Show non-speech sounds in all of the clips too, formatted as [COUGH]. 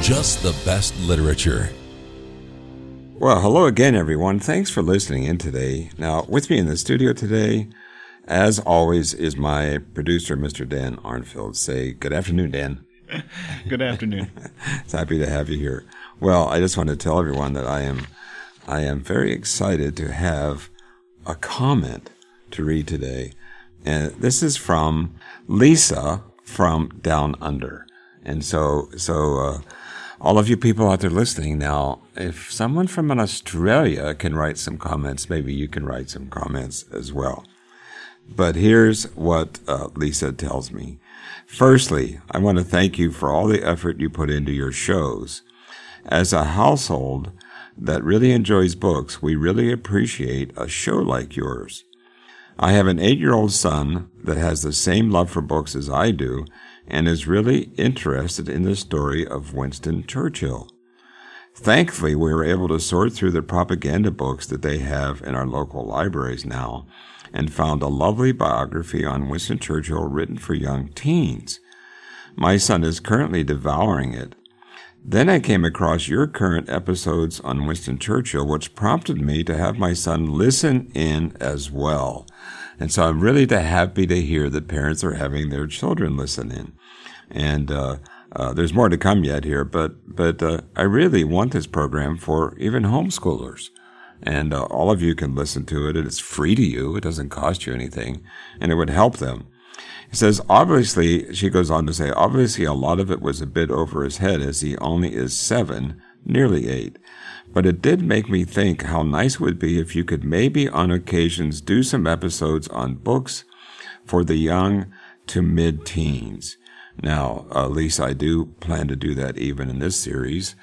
Just the Best Literature. Well, hello again, everyone. Thanks for listening in today. Now, with me in the studio today, as always, is my producer, Mr. Dan Arnfield. Say good afternoon, Dan. [LAUGHS] Good afternoon. [LAUGHS] It's happy to have you here. Well, I just want to tell everyone that I am, I am very excited to have a comment to read today, and this is from Lisa from Down Under. And so, so uh, all of you people out there listening now, if someone from Australia can write some comments, maybe you can write some comments as well. But here's what uh, Lisa tells me. Firstly, I want to thank you for all the effort you put into your shows. As a household that really enjoys books, we really appreciate a show like yours. I have an eight year old son that has the same love for books as I do and is really interested in the story of Winston Churchill. Thankfully, we were able to sort through the propaganda books that they have in our local libraries now and found a lovely biography on Winston Churchill written for young teens. My son is currently devouring it. Then I came across your current episodes on Winston Churchill, which prompted me to have my son listen in as well. And so I'm really happy to hear that parents are having their children listen in. And uh, uh, there's more to come yet here, but but uh, I really want this program for even homeschoolers. And uh, all of you can listen to it. It's free to you. It doesn't cost you anything, and it would help them. It says, obviously, she goes on to say, obviously, a lot of it was a bit over his head as he only is seven, nearly eight. But it did make me think how nice it would be if you could maybe on occasions do some episodes on books for the young to mid teens. Now, uh, Lisa, I do plan to do that even in this series.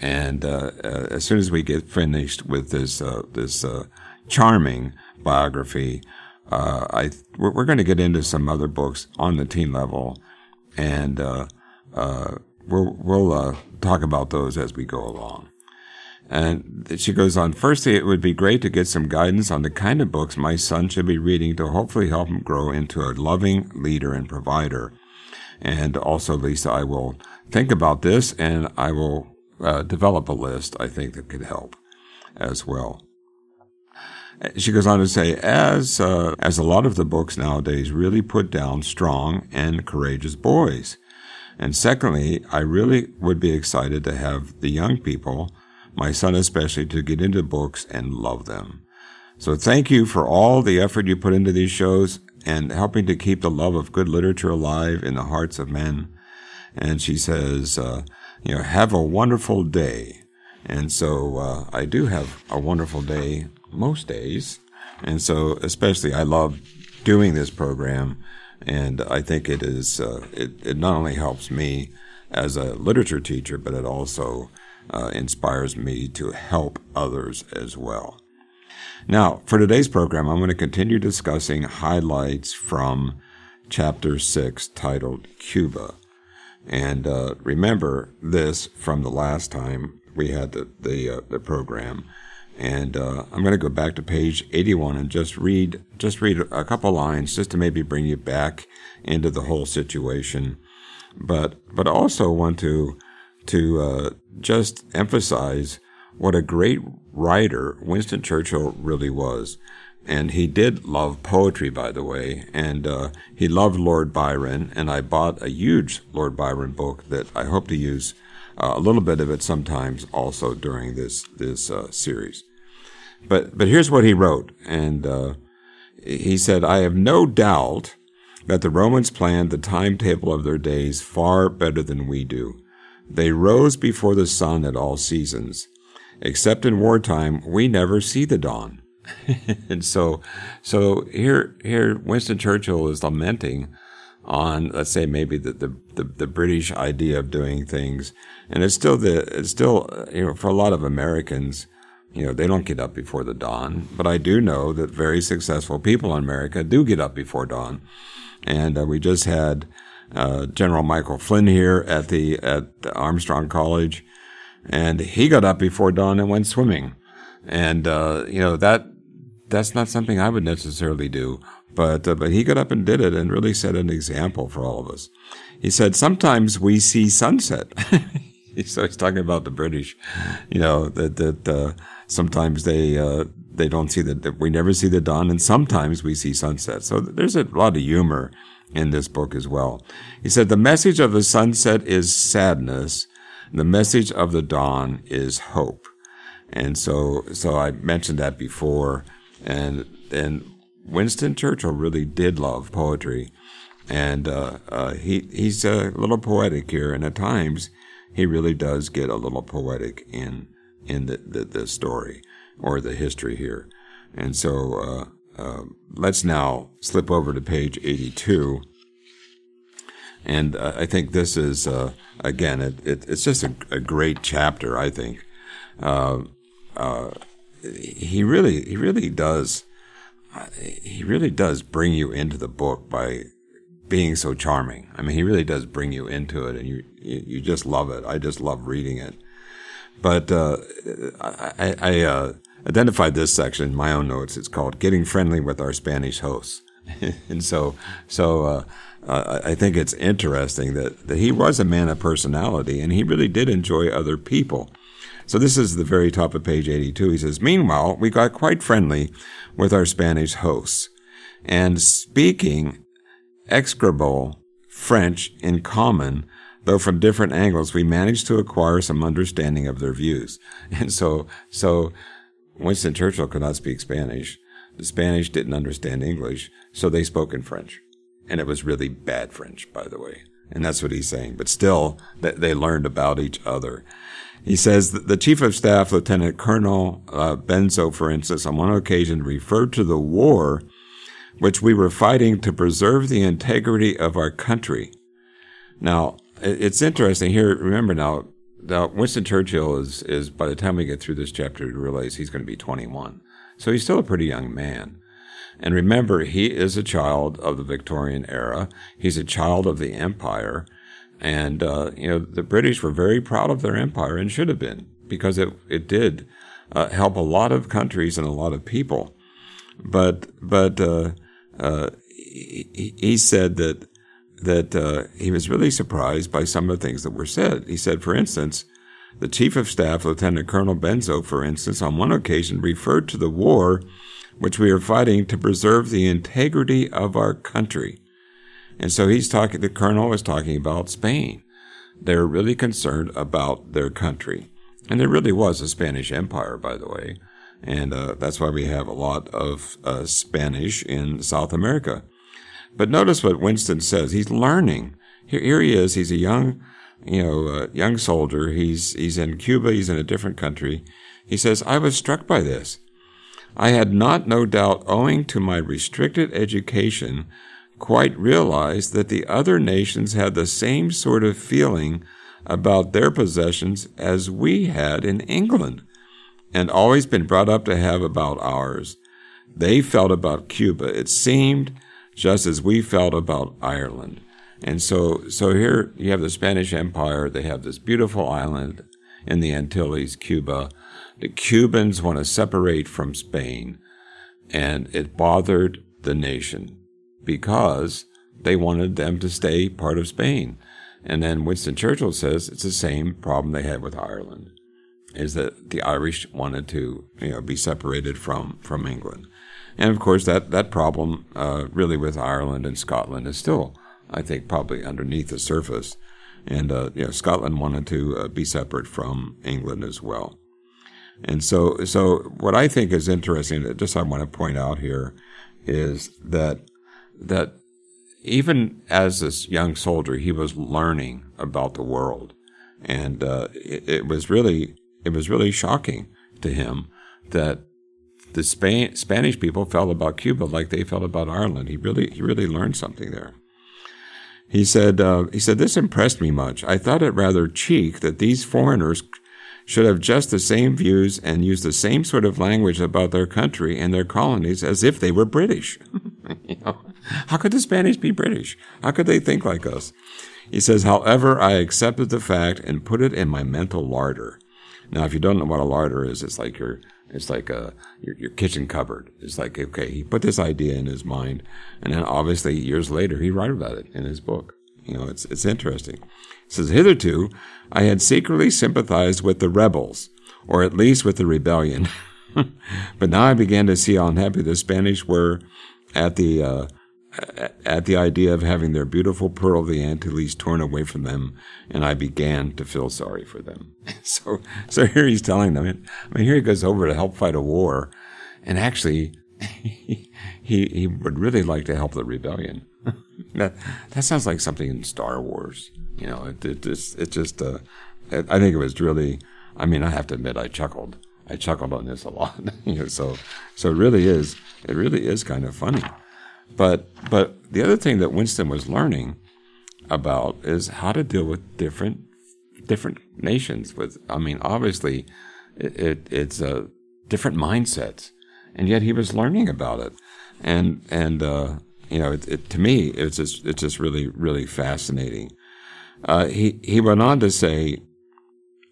And uh, uh, as soon as we get finished with this uh, this uh, charming biography, uh, I we're, we're going to get into some other books on the teen level, and uh, we'll we'll talk about those as we go along. And she goes on. Firstly, it would be great to get some guidance on the kind of books my son should be reading to hopefully help him grow into a loving leader and provider. And also, Lisa, I will think about this and I will uh, develop a list I think that could help as well. She goes on to say, as uh, as a lot of the books nowadays really put down strong and courageous boys. And secondly, I really would be excited to have the young people, my son especially, to get into books and love them. So thank you for all the effort you put into these shows and helping to keep the love of good literature alive in the hearts of men. And she says, uh, you know, have a wonderful day. And so uh, I do have a wonderful day most days. And so especially I love doing this program. And I think it is, uh, it, it not only helps me as a literature teacher, but it also uh, inspires me to help others as well. Now, for today's program, I'm going to continue discussing highlights from chapter 6 titled Cuba. And uh, remember this from the last time we had the, the, uh, the program. And uh, I'm going to go back to page 81 and just read just read a couple lines just to maybe bring you back into the whole situation. But but also want to to uh, just emphasize what a great writer Winston Churchill really was. And he did love poetry, by the way, and uh, he loved Lord Byron. And I bought a huge Lord Byron book that I hope to use uh, a little bit of it sometimes also during this this uh, series. But but here's what he wrote, and uh, he said, "I have no doubt that the Romans planned the timetable of their days far better than we do. They rose before the sun at all seasons. Except in wartime, we never see the dawn." [LAUGHS] and so, so here, here, Winston Churchill is lamenting on, let's say, maybe the, the, the, the, British idea of doing things. And it's still the, it's still, you know, for a lot of Americans, you know, they don't get up before the dawn. But I do know that very successful people in America do get up before dawn. And uh, we just had uh, General Michael Flynn here at the, at the Armstrong College. And he got up before dawn and went swimming. And, uh, you know, that, that's not something I would necessarily do. But, uh, but he got up and did it and really set an example for all of us. He said, sometimes we see sunset. [LAUGHS] so he's talking about the British, you know, that, that, uh, sometimes they, uh, they don't see the, we never see the dawn and sometimes we see sunset. So there's a lot of humor in this book as well. He said, the message of the sunset is sadness. The message of the dawn is hope. And so, so I mentioned that before. And, and Winston Churchill really did love poetry, and uh, uh, he he's a little poetic here, and at times he really does get a little poetic in in the the, the story or the history here, and so uh, uh let's now slip over to page eighty two. And uh, I think this is uh, again, it, it, it's just a, a, great chapter. I think he really he really does he really does bring you into the book by being so charming. I mean, he really does bring you into it, and you you, you just love it. I just love reading it. But uh, I, I uh, identified this section in my own notes. It's called "Getting Friendly with Our Spanish Hosts," [LAUGHS] and so so. Uh, I think it's interesting that, that he was a man of personality and he really did enjoy other people. So this is the very top of page 82. He says, Meanwhile, we got quite friendly with our Spanish hosts and speaking execrable French in common, though from different angles, we managed to acquire some understanding of their views. [LAUGHS] And so, so Winston Churchill could not speak Spanish. The Spanish didn't understand English, so they spoke in French. And it was really bad French, by the way. And that's what he's saying. But still, they learned about each other. He says that the chief of staff, Lieutenant Colonel uh, Benzo, for instance, on one occasion referred to the war which we were fighting to preserve the integrity of our country. Now, it's interesting here. Remember now, now Winston Churchill is, is by the time we get through this chapter, you realize he's going to be 21. So he's still a pretty young man. And remember, he is a child of the Victorian era. He's a child of the empire. And, uh, you know, the British were very proud of their empire and should have been because it, it did uh, help a lot of countries and a lot of people. But, but, uh, uh he, he, said that, that, uh, he was really surprised by some of the things that were said. He said, for instance, the chief of staff, Lieutenant Colonel Benzo, for instance, on one occasion referred to the war which we are fighting to preserve the integrity of our country. And so he's talking, the colonel is talking about Spain. They're really concerned about their country. And there really was a Spanish empire, by the way. And uh, that's why we have a lot of uh, Spanish in South America. But notice what Winston says. He's learning. Here, here he is. He's a young, you know, uh, young soldier. He's, he's in Cuba. He's in a different country. He says, I was struck by this. I had not, no doubt, owing to my restricted education, quite realized that the other nations had the same sort of feeling about their possessions as we had in England, and always been brought up to have about ours. They felt about Cuba, it seemed, just as we felt about Ireland. And so, so here you have the Spanish Empire. They have this beautiful island in the Antilles, Cuba. The Cubans want to separate from Spain, and it bothered the nation because they wanted them to stay part of Spain. And then Winston Churchill says it's the same problem they had with Ireland, is that the Irish wanted to you know be separated from from England, and of course that that problem uh, really with Ireland and Scotland is still, I think, probably underneath the surface, and uh, you know Scotland wanted to uh, be separate from England as well, and so so what I think is interesting, just I want to point out here, is that that even as this young soldier, he was learning about the world, and uh, it, it, was really it was really shocking to him that the Spanish people felt about Cuba like they felt about Ireland. He really he really learned something there. He said, uh, he said, this impressed me much. I thought it rather cheek that these foreigners should have just the same views and use the same sort of language about their country and their colonies as if they were British. [LAUGHS] you know, how could the Spanish be British? How could they think like us? He says, however, I accepted the fact and put it in my mental larder. Now, if you don't know what a larder is, it's like your, it's like a, your, your kitchen cupboard. It's like, okay, he put this idea in his mind. And then obviously years later, he wrote about it in his book. You know, it's, it's interesting. He says, hitherto, I had secretly sympathized with the rebels, or at least with the rebellion. [LAUGHS] but now I began to see how unhappy the Spanish were at the, uh, at the idea of having their beautiful pearl of the Antilles torn away from them, and I began to feel sorry for them. [LAUGHS] so, so here he's telling them. I mean, here he goes over to help fight a war, and actually, [LAUGHS] he he, would really like to help the rebellion. [LAUGHS] that that sounds like something in Star Wars. You know, it it just it just uh, it, I think it was really. I mean, I have to admit, I chuckled. I chuckled on this a lot. you know, so so it really is. It really is kind of funny. But but the other thing that Winston was learning about is how to deal with different different nations. With I mean, obviously, it, it it's a different mindsets, and yet he was learning about it, and and uh, you know, it, it, to me, it's just it's just really really fascinating. Uh, he he went on to say,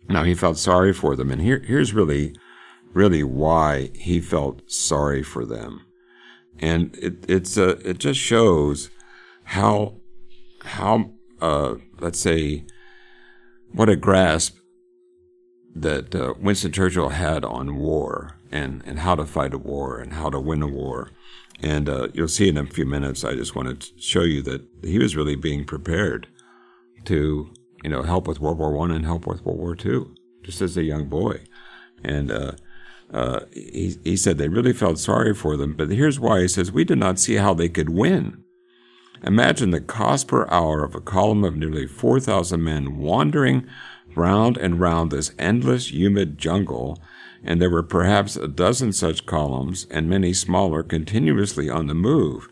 now he felt sorry for them, and here here's really really why he felt sorry for them and it it's uh, it just shows how how uh, let's say what a grasp that uh, Winston Churchill had on war and and how to fight a war and how to win a war. And uh, you'll see in a few minutes. I just want to show you that he was really being prepared to, you know, help with World War One and help with World War Two, just as a young boy. And uh, he, he said they really felt sorry for them, but here's why. He says, We did not see how they could win. Imagine the cost per hour of a column of nearly 4,000 men wandering round and round this endless, humid jungle, and there were perhaps a dozen such columns and many smaller continuously on the move.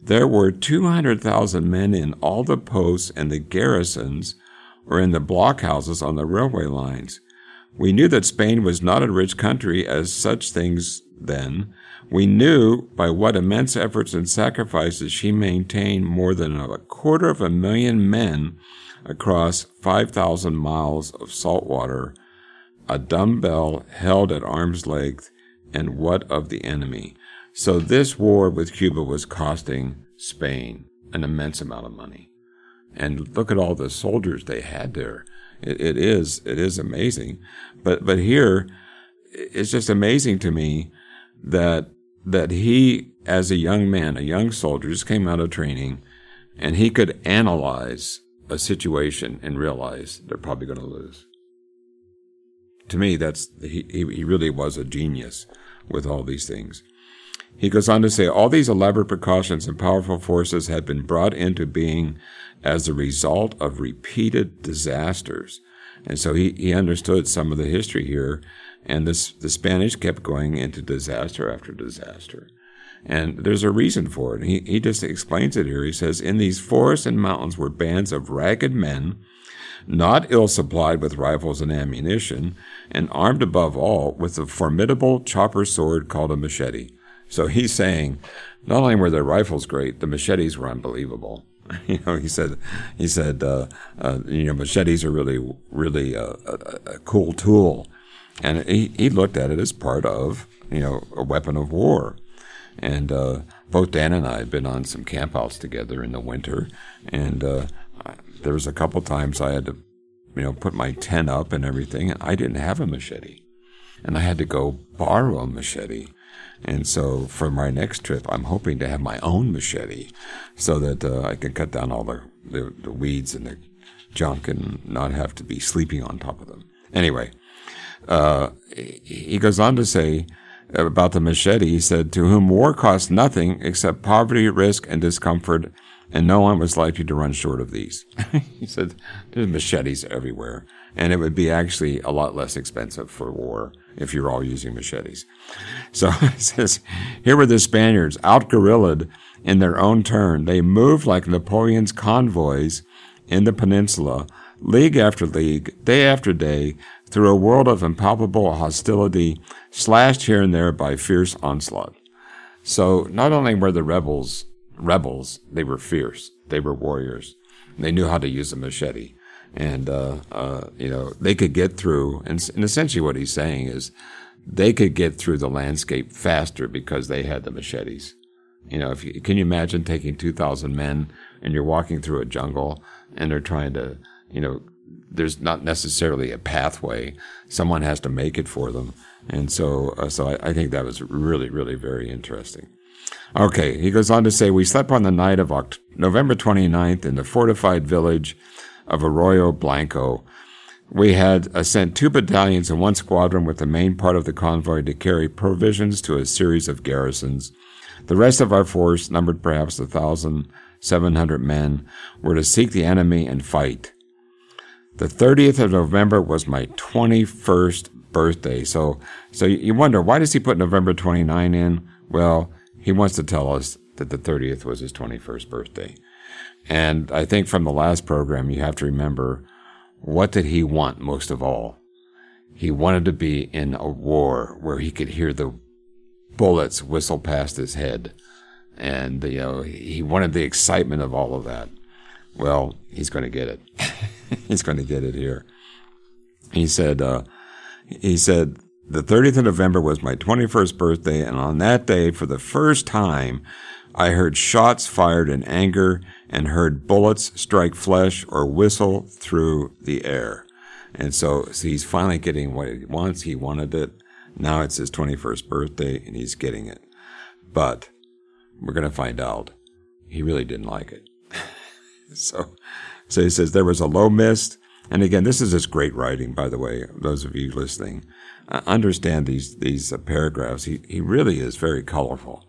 There were 200,000 men in all the posts and the garrisons or in the blockhouses on the railway lines. We knew that Spain was not a rich country as such things then. We knew by what immense efforts and sacrifices she maintained more than a quarter of a million men across 5,000 miles of salt water, a dumbbell held at arm's length, and what of the enemy? So this war with Cuba was costing Spain an immense amount of money. And look at all the soldiers they had there. It, it is it is amazing, but but here it's just amazing to me that that he as a young man, a young soldier, just came out of training, and he could analyze a situation and realize they're probably going to lose. To me, that's he, he really was a genius with all these things. He goes on to say all these elaborate precautions and powerful forces had been brought into being as a result of repeated disasters. And so he, he understood some of the history here. And this, the Spanish kept going into disaster after disaster. And there's a reason for it. He, he just explains it here. He says, In these forests and mountains were bands of ragged men, not ill supplied with rifles and ammunition, and armed above all with a formidable chopper sword called a machete. So he's saying, not only were their rifles great, the machetes were unbelievable. [LAUGHS] You know, he said, he said, uh, uh, you know, machetes are really, really a, a, a, cool tool, and he, he looked at it as part of, you know, a weapon of war. And uh, both Dan and I had been on some campouts together in the winter, and uh, there was a couple times I had to, you know, put my tent up and everything, and I didn't have a machete, and I had to go borrow a machete and so for my next trip, I'm hoping to have my own machete so that uh, I can cut down all the, the, the, weeds and the junk and not have to be sleeping on top of them. Anyway, uh, he goes on to say about the machete, he said, to whom war costs nothing except poverty, risk, and discomfort, and no one was likely to run short of these. [LAUGHS] he said, there's machetes everywhere, and it would be actually a lot less expensive for war if you're all using machetes. So [LAUGHS] it says, here were the Spaniards, out guerrillaed in their own turn. They moved like Napoleon's convoys in the peninsula, league after league, day after day, through a world of impalpable hostility, slashed here and there by fierce onslaught. So not only were the rebels rebels, they were fierce. They were warriors. They knew how to use a machete. And, uh, uh, you know, they could get through, and, and essentially what he's saying is they could get through the landscape faster because they had the machetes. You know, if you, can you imagine taking 2,000 men and you're walking through a jungle and they're trying to, you know, there's not necessarily a pathway. Someone has to make it for them. And so, uh, so I, I think that was really, really very interesting. Okay, he goes on to say, we slept on the night of Oct- November 29th in the fortified village of Arroyo Blanco. We had uh, sent two battalions and one squadron with the main part of the convoy to carry provisions to a series of garrisons. The rest of our force, numbered perhaps a thousand seven hundred men, were to seek the enemy and fight. The 30th of November was my 21st birthday. So, so you wonder, why does he put November 29 in? Well, he wants to tell us that the 30th was his 21st birthday. And I think from the last program, you have to remember what did he want most of all? He wanted to be in a war where he could hear the bullets whistle past his head. And, you know, he wanted the excitement of all of that. Well, he's going to get it. [LAUGHS] he's going to get it here. He said, uh, he said, the 30th of November was my 21st birthday, and on that day, for the first time, I heard shots fired in anger and heard bullets strike flesh or whistle through the air. And so, so he's finally getting what he wants. He wanted it. Now it's his 21st birthday and he's getting it. But we're going to find out he really didn't like it. [LAUGHS] so, so he says there was a low mist. And again, this is just great writing, by the way, those of you listening. Uh, understand these, these uh, paragraphs. He, he really is very colorful.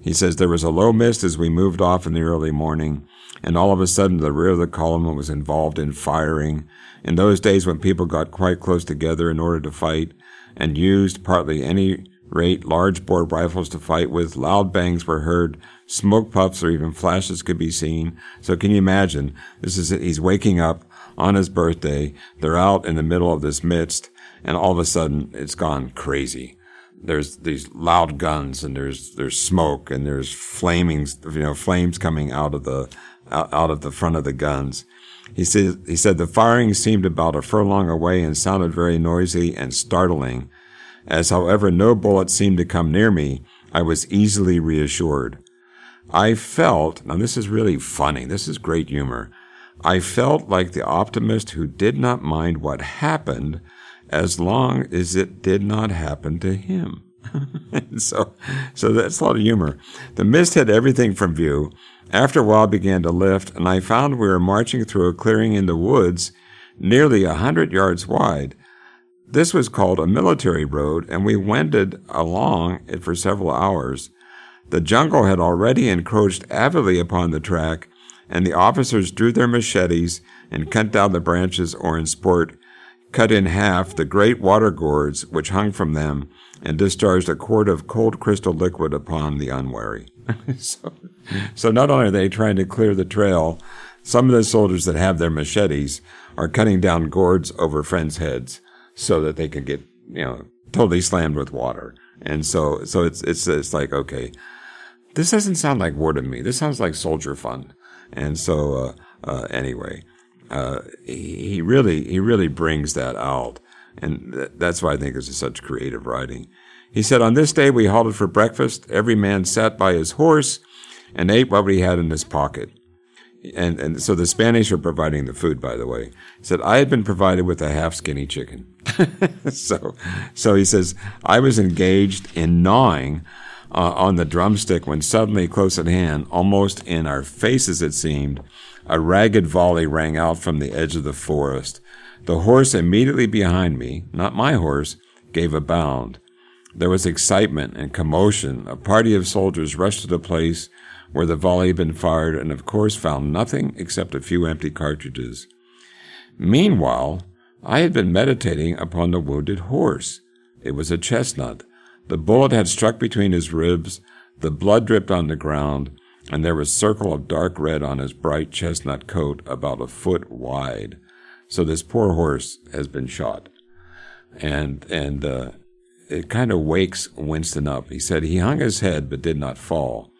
He says there was a low mist as we moved off in the early morning, and all of a sudden the rear of the column was involved in firing. In those days when people got quite close together in order to fight, and used partly any rate large bore rifles to fight with, loud bangs were heard, smoke puffs or even flashes could be seen. So can you imagine? This is. He's waking up on his birthday. They're out in the middle of this mist, and all of a sudden it's gone crazy. There's these loud guns, and there's there's smoke, and there's flaming, you know, flames coming out of the out of the front of the guns. He said he said the firing seemed about a furlong away and sounded very noisy and startling. As however no bullet seemed to come near me, I was easily reassured. I felt, now this is really funny, this is great humor. I felt like the optimist who did not mind what happened as long as it did not happen to him. [LAUGHS] so, so that's a lot of humor. The mist hid everything from view. After a while, began to lift, and I found we were marching through a clearing in the woods, nearly a hundred yards wide. This was called a military road, and we wended along it for several hours. The jungle had already encroached avidly upon the track, and the officers drew their machetes and cut down the branches or in sport cut in half the great water gourds which hung from them and discharged a quart of cold crystal liquid upon the unwary. [LAUGHS] so, so not only are they trying to clear the trail, some of the soldiers that have their machetes are cutting down gourds over friends' heads so that they can get, you know, totally slammed with water. And so, so it's, it's, it's like, okay, this doesn't sound like war to me. This sounds like soldier fun. And so, uh, uh, anyway, uh, he, really, he really brings that out. And th- that's why I think this is such creative writing. He said, on this day we halted for breakfast. Every man sat by his horse and ate what he had in his pocket. And, and so the Spanish are providing the food, by the way. He said, I had been provided with a half skinny chicken. [LAUGHS] so, so he says, I was engaged in gnawing uh, on the drumstick when suddenly close at hand, almost in our faces it seemed, a ragged volley rang out from the edge of the forest. The horse immediately behind me, not my horse, gave a bound. There was excitement and commotion. A party of soldiers rushed to the place where the volley had been fired and of course found nothing except a few empty cartridges. Meanwhile, I had been meditating upon the wounded horse. It was a chestnut. The bullet had struck between his ribs, the blood dripped on the ground, and there was a circle of dark red on his bright chestnut coat about a foot wide. So this poor horse has been shot. And, and, uh, it kind of wakes Winston up. He said he hung his head but did not fall.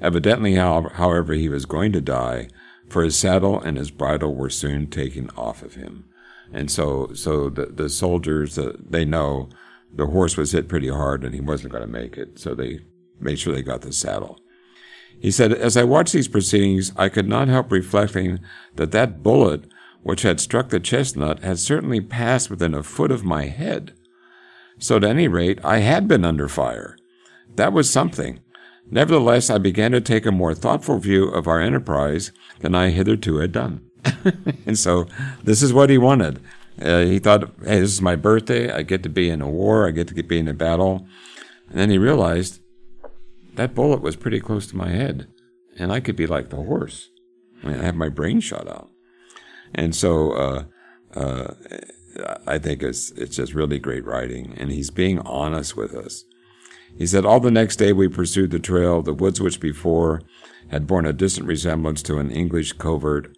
Evidently, however, he was going to die, for his saddle and his bridle were soon taken off of him. And so, so the, the soldiers, uh, they know the horse was hit pretty hard and he wasn't going to make it. So they made sure they got the saddle. He said, as I watched these proceedings, I could not help reflecting that that bullet which had struck the chestnut had certainly passed within a foot of my head. So at any rate, I had been under fire. That was something. Nevertheless, I began to take a more thoughtful view of our enterprise than I hitherto had done. [LAUGHS] and so this is what he wanted. Uh, he thought, hey, this is my birthday. I get to be in a war. I get to be in a battle. And then he realized that bullet was pretty close to my head. And I could be like the horse. I, mean, I have my brain shot out. And so uh, uh, I think it's, it's just really great writing. And he's being honest with us. He said, All the next day we pursued the trail. The woods which before had borne a distant resemblance to an English covert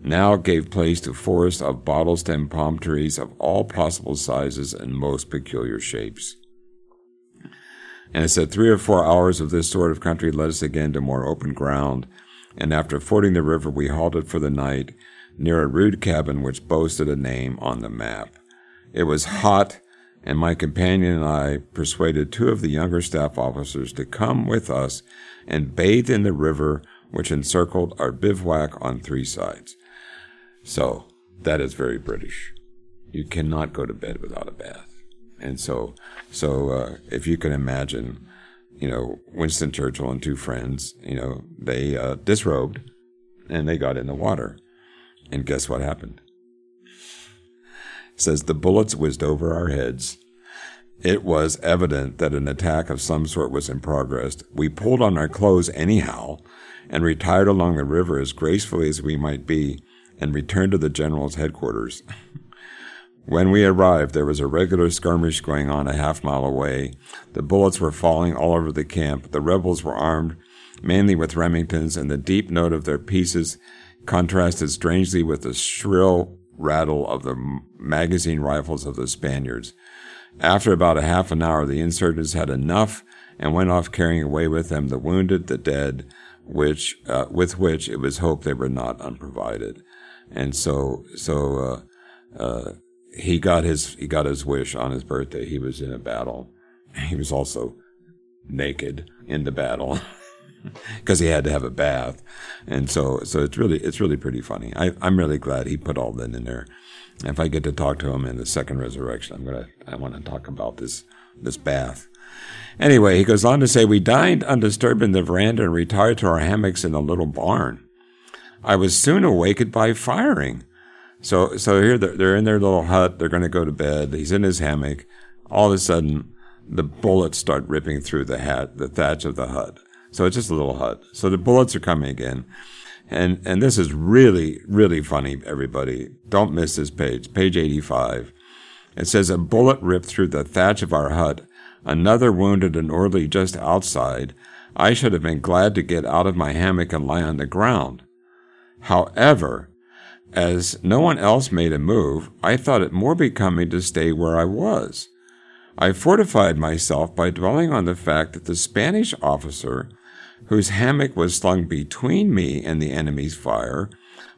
now gave place to forests of bottle stem palm trees of all possible sizes and most peculiar shapes. And it said three or four hours of this sort of country led us again to more open ground, and after fording the river we halted for the night near a rude cabin which boasted a name on the map. It was hot, and my companion and I persuaded two of the younger staff officers to come with us and bathe in the river which encircled our bivouac on three sides. So that is very British. You cannot go to bed without a bath. And so, so uh, if you can imagine, you know, Winston Churchill and two friends, you know, they uh, disrobed and they got in the water. And guess what happened? It says the bullets whizzed over our heads. It was evident that an attack of some sort was in progress. We pulled on our clothes anyhow and retired along the river as gracefully as we might be and returned to the general's headquarters. [LAUGHS] when we arrived, there was a regular skirmish going on a half mile away. The bullets were falling all over the camp. The rebels were armed mainly with Remingtons, and the deep note of their pieces contrasted strangely with the shrill rattle of the magazine rifles of the Spaniards. After about a half an hour, the insurgents had enough and went off carrying away with them the wounded, the dead, which uh, with which it was hoped they were not unprovided and so so uh, uh, he got his he got his wish on his birthday. He was in a battle. He was also naked in the battle [LAUGHS] because he had to have a bath, and so so it's really it's really pretty funny. I, I'm really glad he put all that in there. If I get to talk to him in the second resurrection, I'm gonna I want to talk about this this bath. Anyway, he goes on to say, We dined undisturbed in the veranda and retired to our hammocks in the little barn. I was soon awakened by firing. So, so here they're, they're in their little hut. They're going to go to bed. He's in his hammock. All of a sudden, the bullets start ripping through the hat, the thatch of the hut. So it's just a little hut. So the bullets are coming again. And, and this is really, really funny, everybody. Don't miss this page. Page 85. It says a bullet ripped through the thatch of our hut. Another wounded an orderly just outside. I should have been glad to get out of my hammock and lie on the ground. However, as no one else made a move, I thought it more becoming to stay where I was. I fortified myself by dwelling on the fact that the Spanish officer, whose hammock was slung between me and the enemy's fire,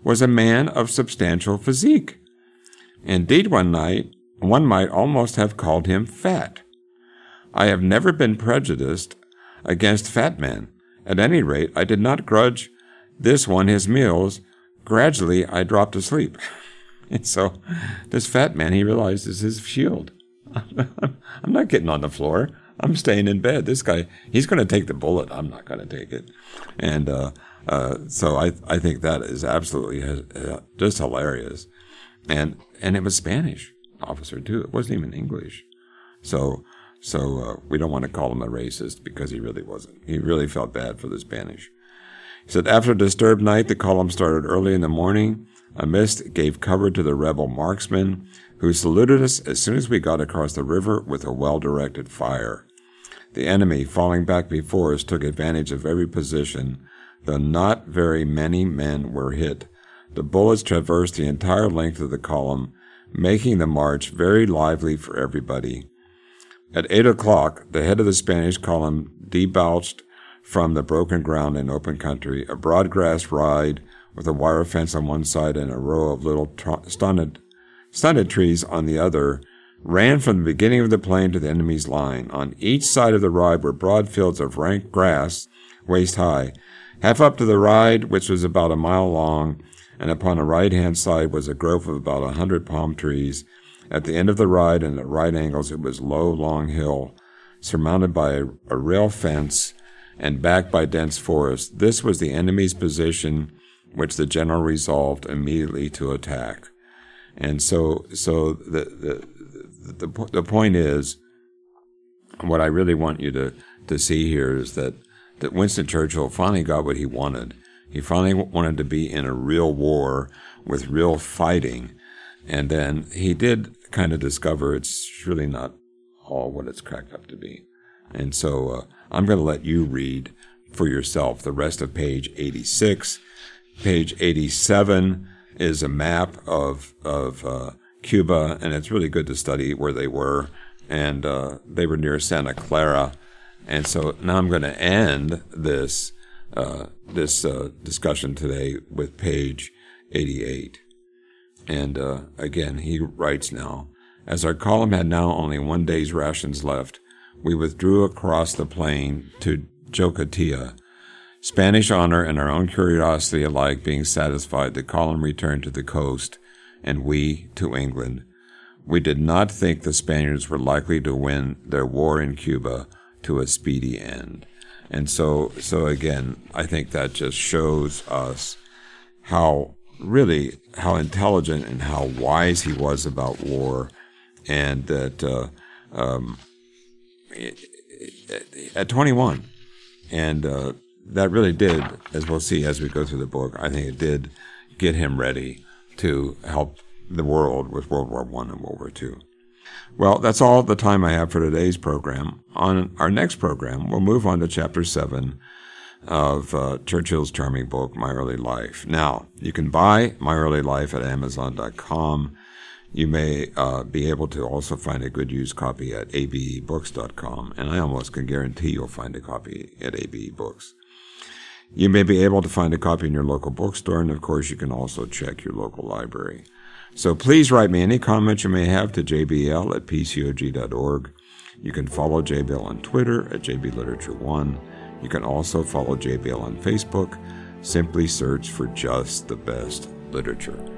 was a man of substantial physique. Indeed, one night, one might almost have called him fat. I have never been prejudiced against fat men. At any rate, I did not grudge this one his meals. Gradually, I dropped asleep. [LAUGHS] And so, this fat man, he realizes his shield. [LAUGHS] I'm not getting on the floor. I'm staying in bed. This guy, he's going to take the bullet. I'm not going to take it. And uh, uh, so I, I think that is absolutely uh, just hilarious. And and it was Spanish officer too. It wasn't even English. So so uh, we don't want to call him a racist because he really wasn't. He really felt bad for the Spanish. He said, after a disturbed night, the column started early in the morning. A mist gave cover to the rebel marksmen, who saluted us as soon as we got across the river with a well-directed fire. The enemy, falling back before us, took advantage of every position though not very many men were hit. The bullets traversed the entire length of the column, making the march very lively for everybody. At eight o'clock, the head of the Spanish column debouched from the broken ground in open country, a broad grass ride with a wire fence on one side and a row of little tr- stunted, stunted trees on the other, ran from the beginning of the plain to the enemy's line. On each side of the ride were broad fields of rank grass, waist high. Half up to the ride, which was about a mile long, and upon the right hand side was a grove of about a hundred palm trees. At the end of the ride and at right angles, it was low, long hill, surmounted by a, a rail fence and backed by dense forest. This was the enemy's position, which the general resolved immediately to attack. And so, so the, the, the, the point is, what I really want you to, to see here is that, that Winston Churchill finally got what he wanted. He finally wanted to be in a real war with real fighting. And then he did kind of discover it's really not all what it's cracked up to be. And so uh, I'm going to let you read for yourself the rest of page 86. Page 87 is a map of, of uh, Cuba, and it's really good to study where they were. And uh, they were near Santa Clara. And so now I'm going to end this uh, this uh, discussion today with page 88. And uh, again, he writes now, as our column had now only one day's rations left, we withdrew across the plain to Jicotea. Spanish honor and our own curiosity alike being satisfied, the column returned to the coast, and we to England. We did not think the Spaniards were likely to win their war in Cuba to a speedy end. And so, so again, I think that just shows us how really how intelligent and how wise he was about war, and that uh, um, at 21, and uh, that really did, as we'll see as we go through the book, I think it did get him ready to help the world with World War One and World War Two. Well, that's all the time I have for today's program. On our next program, we'll move on to chapter seven of uh, Churchill's charming book, My Early Life. Now, you can buy My Early Life at Amazon.com. You may uh, be able to also find a good used copy at abebooks.com, and I almost can guarantee you'll find a copy at abebooks. You may be able to find a copy in your local bookstore, and of course, you can also check your local library. So please write me any comments you may have to jbl at pcog.org. You can follow JBL on Twitter at jbliterature1. You can also follow JBL on Facebook. Simply search for just the best literature.